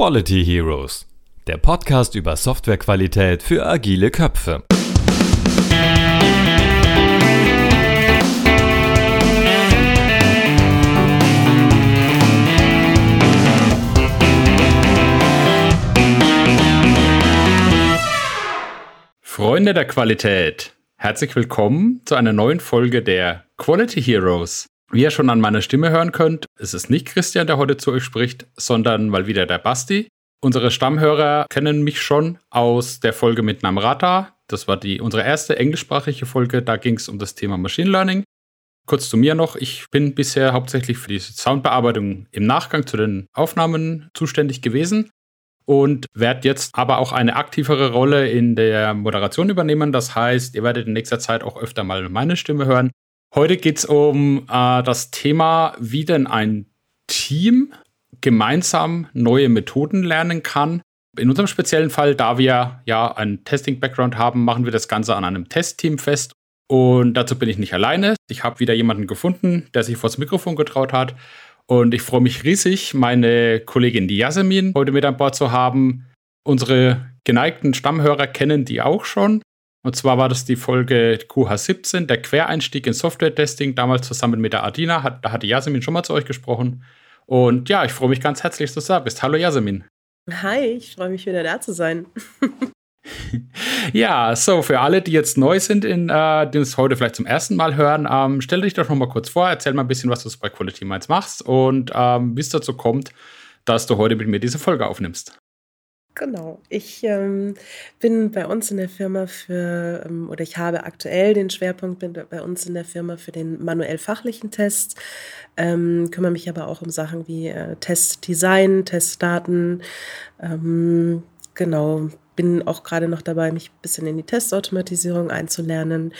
Quality Heroes, der Podcast über Softwarequalität für agile Köpfe. Freunde der Qualität, herzlich willkommen zu einer neuen Folge der Quality Heroes. Wie ihr schon an meiner Stimme hören könnt, ist es nicht Christian, der heute zu euch spricht, sondern mal wieder der Basti. Unsere Stammhörer kennen mich schon aus der Folge mit Namrata. Das war die, unsere erste englischsprachige Folge. Da ging es um das Thema Machine Learning. Kurz zu mir noch. Ich bin bisher hauptsächlich für die Soundbearbeitung im Nachgang zu den Aufnahmen zuständig gewesen und werde jetzt aber auch eine aktivere Rolle in der Moderation übernehmen. Das heißt, ihr werdet in nächster Zeit auch öfter mal meine Stimme hören. Heute geht es um äh, das Thema, wie denn ein Team gemeinsam neue Methoden lernen kann. In unserem speziellen Fall, da wir ja einen Testing-Background haben, machen wir das Ganze an einem Testteam fest. Und dazu bin ich nicht alleine. Ich habe wieder jemanden gefunden, der sich vors Mikrofon getraut hat. Und ich freue mich riesig, meine Kollegin die Yasemin heute mit an Bord zu haben. Unsere geneigten Stammhörer kennen die auch schon. Und zwar war das die Folge QH17, der Quereinstieg in Software-Testing, damals zusammen mit der Adina. Hat, da hatte Yasemin schon mal zu euch gesprochen. Und ja, ich freue mich ganz herzlich, dass du da bist. Hallo Yasemin. Hi, ich freue mich wieder da zu sein. ja, so für alle, die jetzt neu sind, in, äh, die uns heute vielleicht zum ersten Mal hören, ähm, stell dich doch noch mal kurz vor, erzähl mal ein bisschen, was du bei Quality Minds machst und ähm, wie es dazu kommt, dass du heute mit mir diese Folge aufnimmst. Genau. Ich ähm, bin bei uns in der Firma für, ähm, oder ich habe aktuell den Schwerpunkt bin bei uns in der Firma für den manuell fachlichen Test, ähm, kümmere mich aber auch um Sachen wie äh, Testdesign, Testdaten, ähm, genau, bin auch gerade noch dabei, mich ein bisschen in die Testautomatisierung einzulernen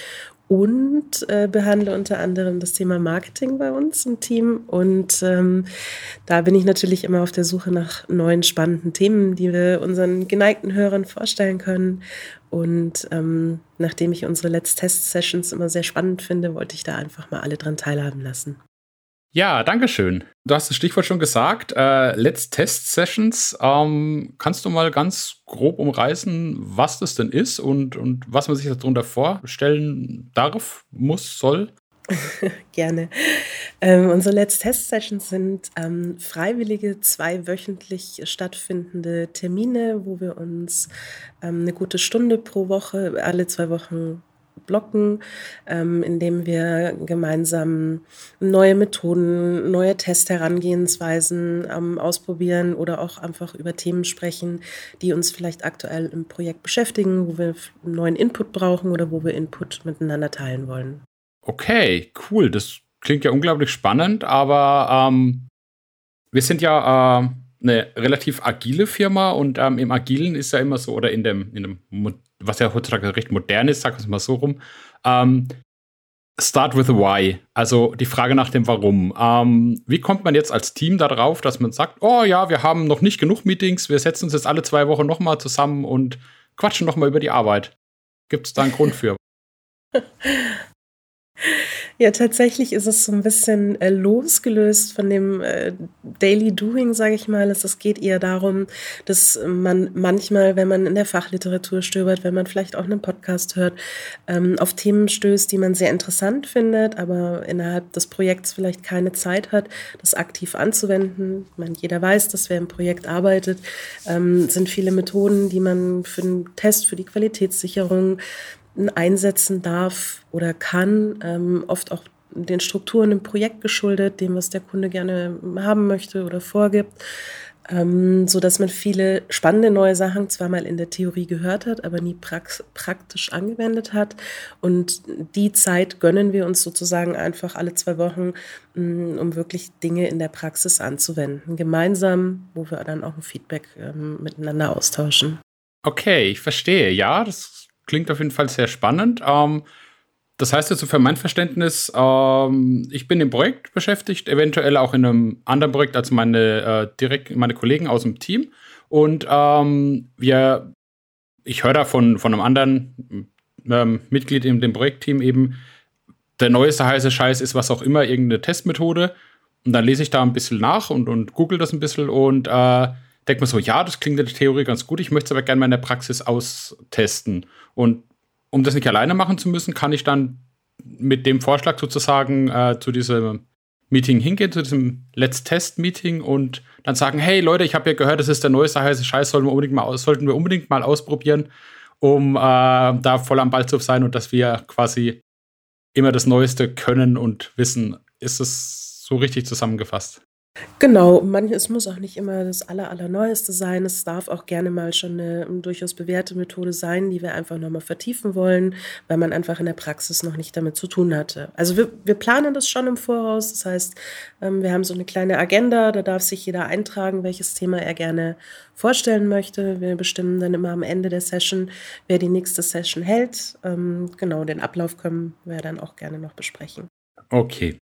und äh, behandle unter anderem das Thema Marketing bei uns im Team. Und ähm, da bin ich natürlich immer auf der Suche nach neuen spannenden Themen, die wir unseren geneigten Hörern vorstellen können. Und ähm, nachdem ich unsere Let's Test Sessions immer sehr spannend finde, wollte ich da einfach mal alle dran teilhaben lassen. Ja, danke schön. Du hast das Stichwort schon gesagt. Äh, Let's Test Sessions. Ähm, kannst du mal ganz grob umreißen, was das denn ist und, und was man sich darunter vorstellen darf, muss, soll? Gerne. Ähm, unsere Let's Test Sessions sind ähm, freiwillige, zweiwöchentlich stattfindende Termine, wo wir uns ähm, eine gute Stunde pro Woche, alle zwei Wochen blocken, ähm, indem wir gemeinsam neue Methoden, neue Testherangehensweisen ähm, ausprobieren oder auch einfach über Themen sprechen, die uns vielleicht aktuell im Projekt beschäftigen, wo wir neuen Input brauchen oder wo wir Input miteinander teilen wollen. Okay, cool. Das klingt ja unglaublich spannend, aber ähm, wir sind ja äh, eine relativ agile Firma und ähm, im Agilen ist ja immer so, oder in dem, in dem was ja heutzutage recht modern ist, sagen wir es mal so rum. Ähm, start with a why. Also die Frage nach dem Warum. Ähm, wie kommt man jetzt als Team darauf, dass man sagt, oh ja, wir haben noch nicht genug Meetings, wir setzen uns jetzt alle zwei Wochen nochmal zusammen und quatschen nochmal über die Arbeit. Gibt es da einen Grund für? Ja, tatsächlich ist es so ein bisschen äh, losgelöst von dem äh, Daily Doing, sage ich mal. Es, geht eher darum, dass man manchmal, wenn man in der Fachliteratur stöbert, wenn man vielleicht auch einen Podcast hört, ähm, auf Themen stößt, die man sehr interessant findet, aber innerhalb des Projekts vielleicht keine Zeit hat, das aktiv anzuwenden. Ich meine, jeder weiß, dass wer im Projekt arbeitet, ähm, sind viele Methoden, die man für den Test, für die Qualitätssicherung einsetzen darf oder kann, ähm, oft auch den Strukturen im Projekt geschuldet, dem, was der Kunde gerne haben möchte oder vorgibt, ähm, so dass man viele spannende neue Sachen zwar mal in der Theorie gehört hat, aber nie praktisch angewendet hat. Und die Zeit gönnen wir uns sozusagen einfach alle zwei Wochen, mm, um wirklich Dinge in der Praxis anzuwenden, gemeinsam, wo wir dann auch ein Feedback ähm, miteinander austauschen. Okay, ich verstehe. Ja, das klingt auf jeden Fall sehr spannend. Ähm, das heißt also für mein Verständnis, ähm, ich bin im Projekt beschäftigt, eventuell auch in einem anderen Projekt als meine, äh, direkt meine Kollegen aus dem Team. Und ähm, wir, ich höre da von, von einem anderen ähm, Mitglied in dem Projektteam eben, der neueste heiße Scheiß ist was auch immer, irgendeine Testmethode. Und dann lese ich da ein bisschen nach und, und google das ein bisschen und äh, denke mir so, ja, das klingt in der Theorie ganz gut, ich möchte es aber gerne mal in der Praxis austesten. Und um das nicht alleine machen zu müssen, kann ich dann mit dem Vorschlag sozusagen äh, zu diesem Meeting hingehen, zu diesem Let's Test Meeting und dann sagen, hey Leute, ich habe ja gehört, das ist der neueste heiße Scheiß, sollten wir unbedingt mal, sollten wir unbedingt mal ausprobieren, um äh, da voll am Ball zu sein und dass wir quasi immer das Neueste können und wissen. Ist es so richtig zusammengefasst? Genau, manch es muss auch nicht immer das aller Allerneueste sein. Es darf auch gerne mal schon eine durchaus bewährte Methode sein, die wir einfach noch mal vertiefen wollen, weil man einfach in der Praxis noch nicht damit zu tun hatte. Also wir wir planen das schon im Voraus. Das heißt, ähm, wir haben so eine kleine Agenda, da darf sich jeder eintragen, welches Thema er gerne vorstellen möchte. Wir bestimmen dann immer am Ende der Session, wer die nächste Session hält. Ähm, genau, den Ablauf können wir dann auch gerne noch besprechen. Okay.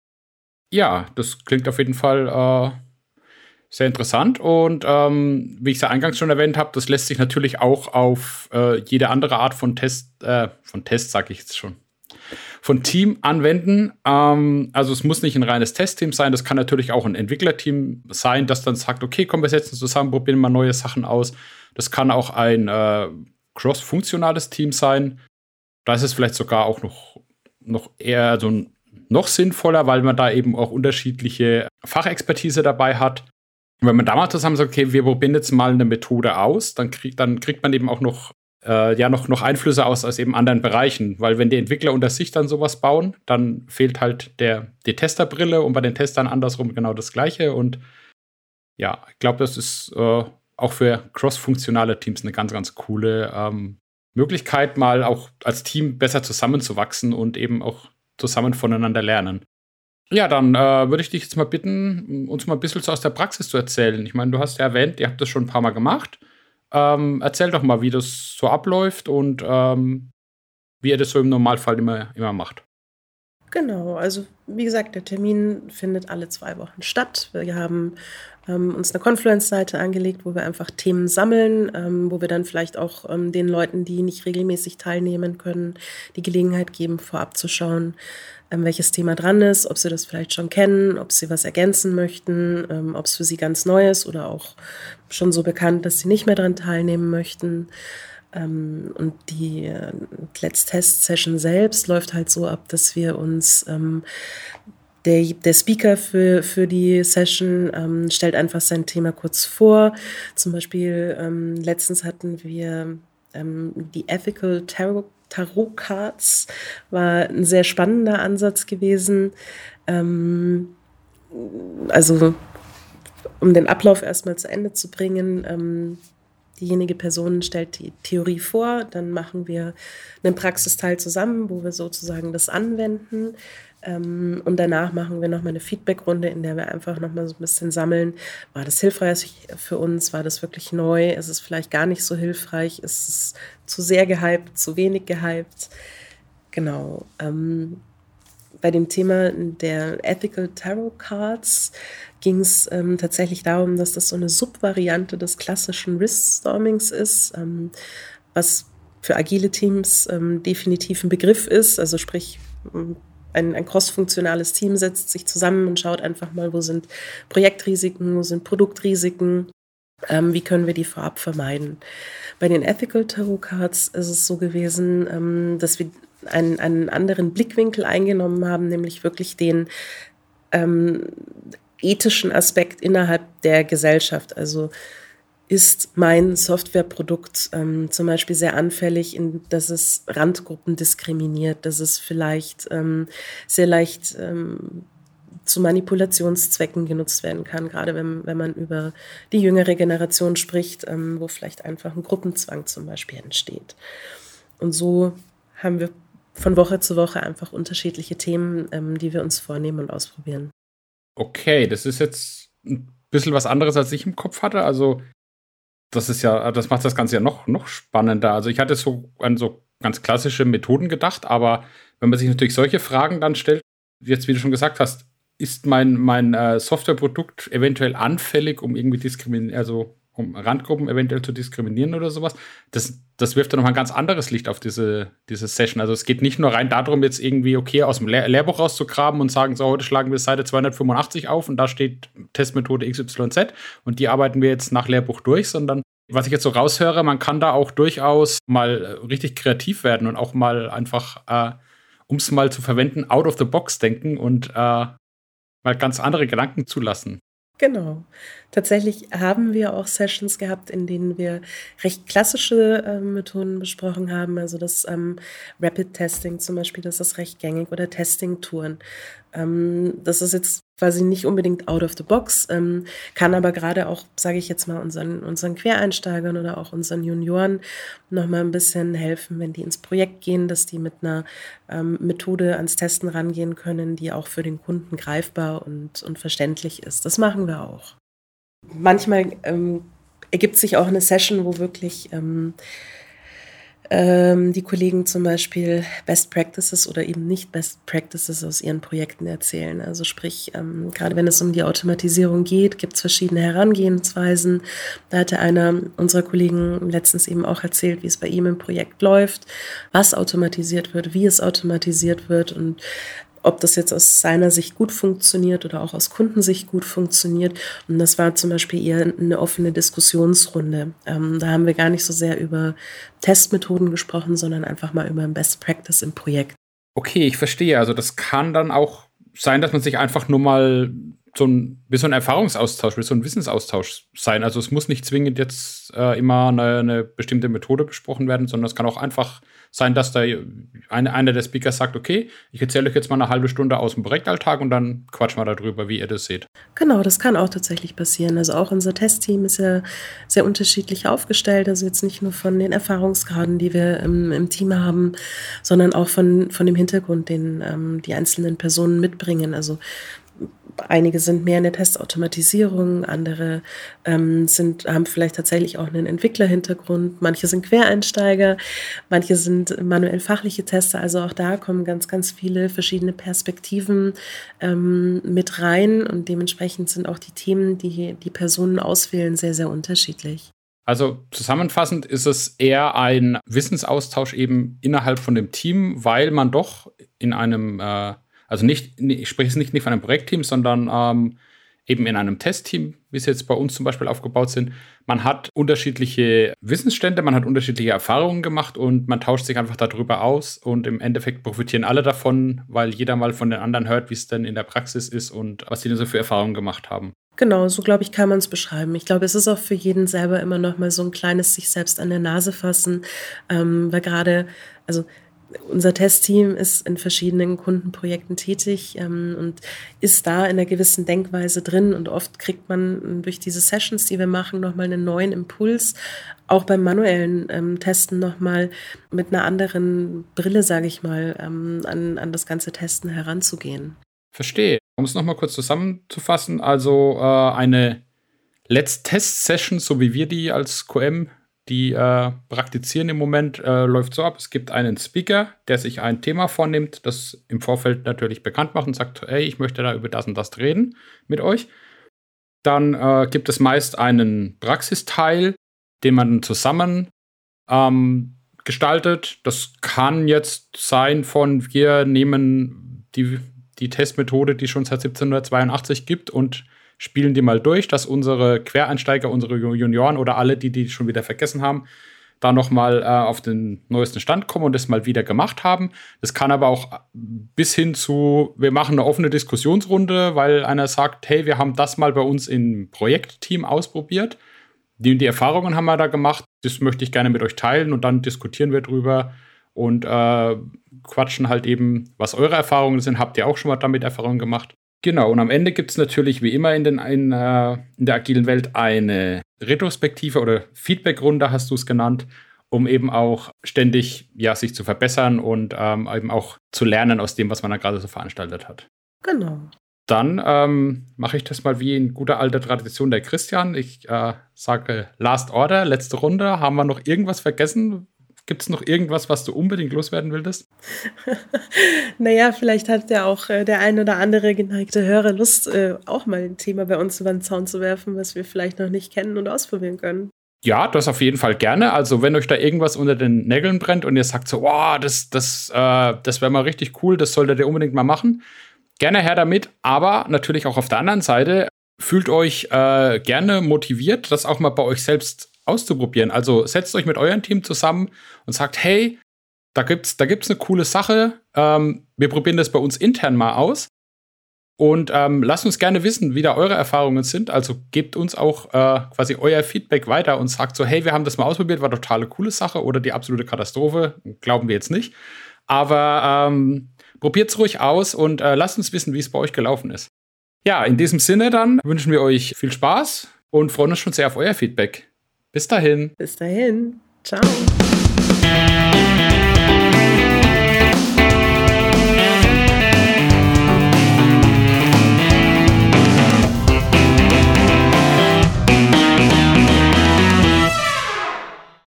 Ja, das klingt auf jeden Fall äh, sehr interessant. Und ähm, wie ich es ja eingangs schon erwähnt habe, das lässt sich natürlich auch auf äh, jede andere Art von Test, äh, von Test sage ich jetzt schon, von Team anwenden. Ähm, also es muss nicht ein reines Testteam sein, das kann natürlich auch ein Entwicklerteam sein, das dann sagt, okay, komm, wir setzen zusammen, probieren mal neue Sachen aus. Das kann auch ein äh, cross-funktionales Team sein. Da ist es vielleicht sogar auch noch, noch eher so ein noch sinnvoller, weil man da eben auch unterschiedliche Fachexpertise dabei hat. Und wenn man da mal zusammen sagt, okay, wir probieren jetzt mal eine Methode aus, dann, krieg, dann kriegt man eben auch noch, äh, ja, noch, noch Einflüsse aus, aus eben anderen Bereichen. Weil wenn die Entwickler unter sich dann sowas bauen, dann fehlt halt der, die Testerbrille und bei den Testern andersrum genau das Gleiche. Und ja, ich glaube, das ist äh, auch für cross-funktionale Teams eine ganz, ganz coole ähm, Möglichkeit, mal auch als Team besser zusammenzuwachsen und eben auch zusammen voneinander lernen. Ja, dann äh, würde ich dich jetzt mal bitten, uns mal ein bisschen so aus der Praxis zu erzählen. Ich meine, du hast ja erwähnt, ihr habt das schon ein paar Mal gemacht. Ähm, erzähl doch mal, wie das so abläuft und ähm, wie ihr das so im Normalfall immer, immer macht. Genau, also wie gesagt, der Termin findet alle zwei Wochen statt. Wir haben ähm, uns eine Confluence-Seite angelegt, wo wir einfach Themen sammeln, ähm, wo wir dann vielleicht auch ähm, den Leuten, die nicht regelmäßig teilnehmen können, die Gelegenheit geben, vorab zu schauen, ähm, welches Thema dran ist, ob sie das vielleicht schon kennen, ob sie was ergänzen möchten, ähm, ob es für sie ganz neu ist oder auch schon so bekannt, dass sie nicht mehr daran teilnehmen möchten. Ähm, und die äh, Let's Test Session selbst läuft halt so ab, dass wir uns ähm, der, der Speaker für, für die Session ähm, stellt einfach sein Thema kurz vor. Zum Beispiel ähm, letztens hatten wir ähm, die Ethical Tarot, Tarot Cards, war ein sehr spannender Ansatz gewesen. Ähm, also um den Ablauf erstmal zu Ende zu bringen, Diejenige Person stellt die Theorie vor, dann machen wir einen Praxisteil zusammen, wo wir sozusagen das anwenden. Ähm, und danach machen wir nochmal eine Feedbackrunde, in der wir einfach nochmal so ein bisschen sammeln. War das hilfreich für uns? War das wirklich neu? Ist es vielleicht gar nicht so hilfreich? Ist es zu sehr gehypt, zu wenig gehypt? Genau. Ähm, bei dem Thema der Ethical Tarot Cards ging es ähm, tatsächlich darum, dass das so eine Subvariante des klassischen Risk-Stormings ist, ähm, was für agile Teams ähm, definitiv ein Begriff ist. Also sprich, ein, ein cross-funktionales Team setzt sich zusammen und schaut einfach mal, wo sind Projektrisiken, wo sind Produktrisiken, ähm, wie können wir die vorab vermeiden. Bei den Ethical Tarot Cards ist es so gewesen, ähm, dass wir einen, einen anderen Blickwinkel eingenommen haben, nämlich wirklich den ähm, ethischen Aspekt innerhalb der Gesellschaft. Also ist mein Softwareprodukt ähm, zum Beispiel sehr anfällig, in, dass es Randgruppen diskriminiert, dass es vielleicht ähm, sehr leicht ähm, zu Manipulationszwecken genutzt werden kann, gerade wenn, wenn man über die jüngere Generation spricht, ähm, wo vielleicht einfach ein Gruppenzwang zum Beispiel entsteht. Und so haben wir von Woche zu Woche einfach unterschiedliche Themen, ähm, die wir uns vornehmen und ausprobieren. Okay, das ist jetzt ein bisschen was anderes, als ich im Kopf hatte. Also, das ist ja, das macht das Ganze ja noch, noch spannender. Also, ich hatte so an so ganz klassische Methoden gedacht, aber wenn man sich natürlich solche Fragen dann stellt, jetzt wie du schon gesagt hast, ist mein, mein äh, Softwareprodukt eventuell anfällig, um irgendwie diskriminieren, also um Randgruppen eventuell zu diskriminieren oder sowas. Das, das wirft dann nochmal ein ganz anderes Licht auf diese, diese Session. Also es geht nicht nur rein darum, jetzt irgendwie, okay, aus dem Lehr Lehrbuch rauszugraben und sagen, so, heute schlagen wir Seite 285 auf und da steht Testmethode XYZ und die arbeiten wir jetzt nach Lehrbuch durch, sondern was ich jetzt so raushöre, man kann da auch durchaus mal äh, richtig kreativ werden und auch mal einfach, äh, um es mal zu verwenden, out of the box denken und äh, mal ganz andere Gedanken zulassen. Genau. Tatsächlich haben wir auch Sessions gehabt, in denen wir recht klassische äh, Methoden besprochen haben. Also das ähm, Rapid Testing zum Beispiel, das ist recht gängig oder Testing-Touren. Ähm, das ist jetzt quasi nicht unbedingt out of the box, ähm, kann aber gerade auch, sage ich jetzt mal, unseren, unseren Quereinsteigern oder auch unseren Junioren nochmal ein bisschen helfen, wenn die ins Projekt gehen, dass die mit einer ähm, Methode ans Testen rangehen können, die auch für den Kunden greifbar und, und verständlich ist. Das machen wir auch manchmal ähm, ergibt sich auch eine Session, wo wirklich ähm, die Kollegen zum Beispiel Best Practices oder eben nicht Best Practices aus ihren Projekten erzählen. Also sprich, ähm, gerade wenn es um die Automatisierung geht, gibt es verschiedene Herangehensweisen. Da hatte einer unserer Kollegen letztens eben auch erzählt, wie es bei ihm im Projekt läuft, was automatisiert wird, wie es automatisiert wird und ob das jetzt aus seiner Sicht gut funktioniert oder auch aus Kundensicht gut funktioniert. Und das war zum Beispiel eher eine offene Diskussionsrunde. Ähm, da haben wir gar nicht so sehr über Testmethoden gesprochen, sondern einfach mal über ein Best Practice im Projekt. Okay, ich verstehe. Also das kann dann auch sein, dass man sich einfach nur mal so ein, wie Erfahrungsaustausch, so ein Wissensaustausch sein. Also es muss nicht zwingend jetzt äh, immer eine, eine, bestimmte Methode besprochen werden, sondern es kann auch einfach sein, dass da eine, einer der Speaker sagt, okay, ich erzähle euch jetzt mal eine halbe Stunde aus dem Projektalltag und dann quatschen wir darüber, wie ihr das seht. Genau, das kann auch tatsächlich passieren. Also auch unser Testteam ist ja sehr unterschiedlich aufgestellt. Also jetzt nicht nur von den Erfahrungsgraden, die wir im, im Team haben, sondern auch von, von dem Hintergrund, den ähm, die einzelnen Personen mitbringen. Also einige sind mehr in der Testautomatisierung, andere ähm, sind, haben vielleicht tatsächlich auch einen Entwicklerhintergrund, manche sind Quereinsteiger, manche sind manuell fachliche Tester. Also auch da kommen ganz, ganz viele verschiedene Perspektiven ähm, mit rein und dementsprechend sind auch die Themen, die die Personen auswählen, sehr, sehr unterschiedlich. Also zusammenfassend ist es eher ein Wissensaustausch eben innerhalb von dem Team, weil man doch in einem äh, also nicht, ich spreche jetzt nicht von einem Projektteam, sondern ähm, eben in einem Testteam, wie es jetzt bei uns zum Beispiel aufgebaut sind. Man hat unterschiedliche Wissensstände, man hat unterschiedliche Erfahrungen gemacht und man tauscht sich einfach darüber aus und im Endeffekt profitieren alle davon, weil jeder mal von den anderen hört, wie es denn in der Praxis ist und was sie denn so für Erfahrungen gemacht haben. Genau, so glaube ich, kann man es beschreiben. Ich glaube, es ist auch für jeden selber immer noch mal so ein kleines sich selbst an der Nase fassen, ähm, weil gerade, also unser Testteam ist in verschiedenen Kundenprojekten tätig ähm, und ist da in einer gewissen Denkweise drin. Und oft kriegt man durch diese Sessions, die wir machen, nochmal einen neuen Impuls, auch beim manuellen ähm, Testen nochmal mit einer anderen Brille, sage ich mal, ähm, an, an das ganze Testen heranzugehen. Verstehe. Um es nochmal kurz zusammenzufassen, also äh, eine Let's Test Session, so wie wir die als QM die äh, praktizieren im Moment, äh, läuft so ab. Es gibt einen Speaker, der sich ein Thema vornimmt, das im Vorfeld natürlich bekannt macht und sagt, hey, ich möchte da über das und das reden mit euch. Dann äh, gibt es meist einen Praxisteil, den man zusammen ähm, gestaltet. Das kann jetzt sein von, wir nehmen die, die Testmethode, die schon seit 1782 gibt und spielen die mal durch, dass unsere Quereinsteiger, unsere Junioren oder alle, die die schon wieder vergessen haben, da nochmal äh, auf den neuesten Stand kommen und das mal wieder gemacht haben. Das kann aber auch bis hin zu, wir machen eine offene Diskussionsrunde, weil einer sagt, hey, wir haben das mal bei uns im Projektteam ausprobiert. Die, die Erfahrungen haben wir da gemacht, das möchte ich gerne mit euch teilen und dann diskutieren wir drüber und äh, quatschen halt eben, was eure Erfahrungen sind. Habt ihr auch schon mal damit Erfahrungen gemacht? Genau, und am Ende gibt es natürlich wie immer in, den, in, äh, in der agilen Welt eine Retrospektive oder Feedbackrunde, hast du es genannt, um eben auch ständig ja, sich zu verbessern und ähm, eben auch zu lernen aus dem, was man da gerade so veranstaltet hat. Genau. Dann ähm, mache ich das mal wie in guter alter Tradition der Christian. Ich äh, sage Last Order, letzte Runde. Haben wir noch irgendwas vergessen? Gibt es noch irgendwas, was du unbedingt loswerden willst? naja, vielleicht hat ja auch äh, der ein oder andere geneigte Hörer Lust, äh, auch mal ein Thema bei uns über den Zaun zu werfen, was wir vielleicht noch nicht kennen und ausprobieren können. Ja, das auf jeden Fall gerne. Also, wenn euch da irgendwas unter den Nägeln brennt und ihr sagt so, wow, das, das, äh, das wäre mal richtig cool, das solltet ihr unbedingt mal machen, gerne her damit. Aber natürlich auch auf der anderen Seite, fühlt euch äh, gerne motiviert, das auch mal bei euch selbst auszuprobieren. Also setzt euch mit eurem Team zusammen und sagt, hey, da gibt's, da gibt's eine coole Sache. Ähm, wir probieren das bei uns intern mal aus. Und ähm, lasst uns gerne wissen, wie da eure Erfahrungen sind. Also gebt uns auch äh, quasi euer Feedback weiter und sagt so, hey, wir haben das mal ausprobiert, war totale coole Sache oder die absolute Katastrophe. Glauben wir jetzt nicht. Aber ähm, probiert es ruhig aus und äh, lasst uns wissen, wie es bei euch gelaufen ist. Ja, in diesem Sinne dann wünschen wir euch viel Spaß und freuen uns schon sehr auf euer Feedback. Bis dahin. Bis dahin. Ciao.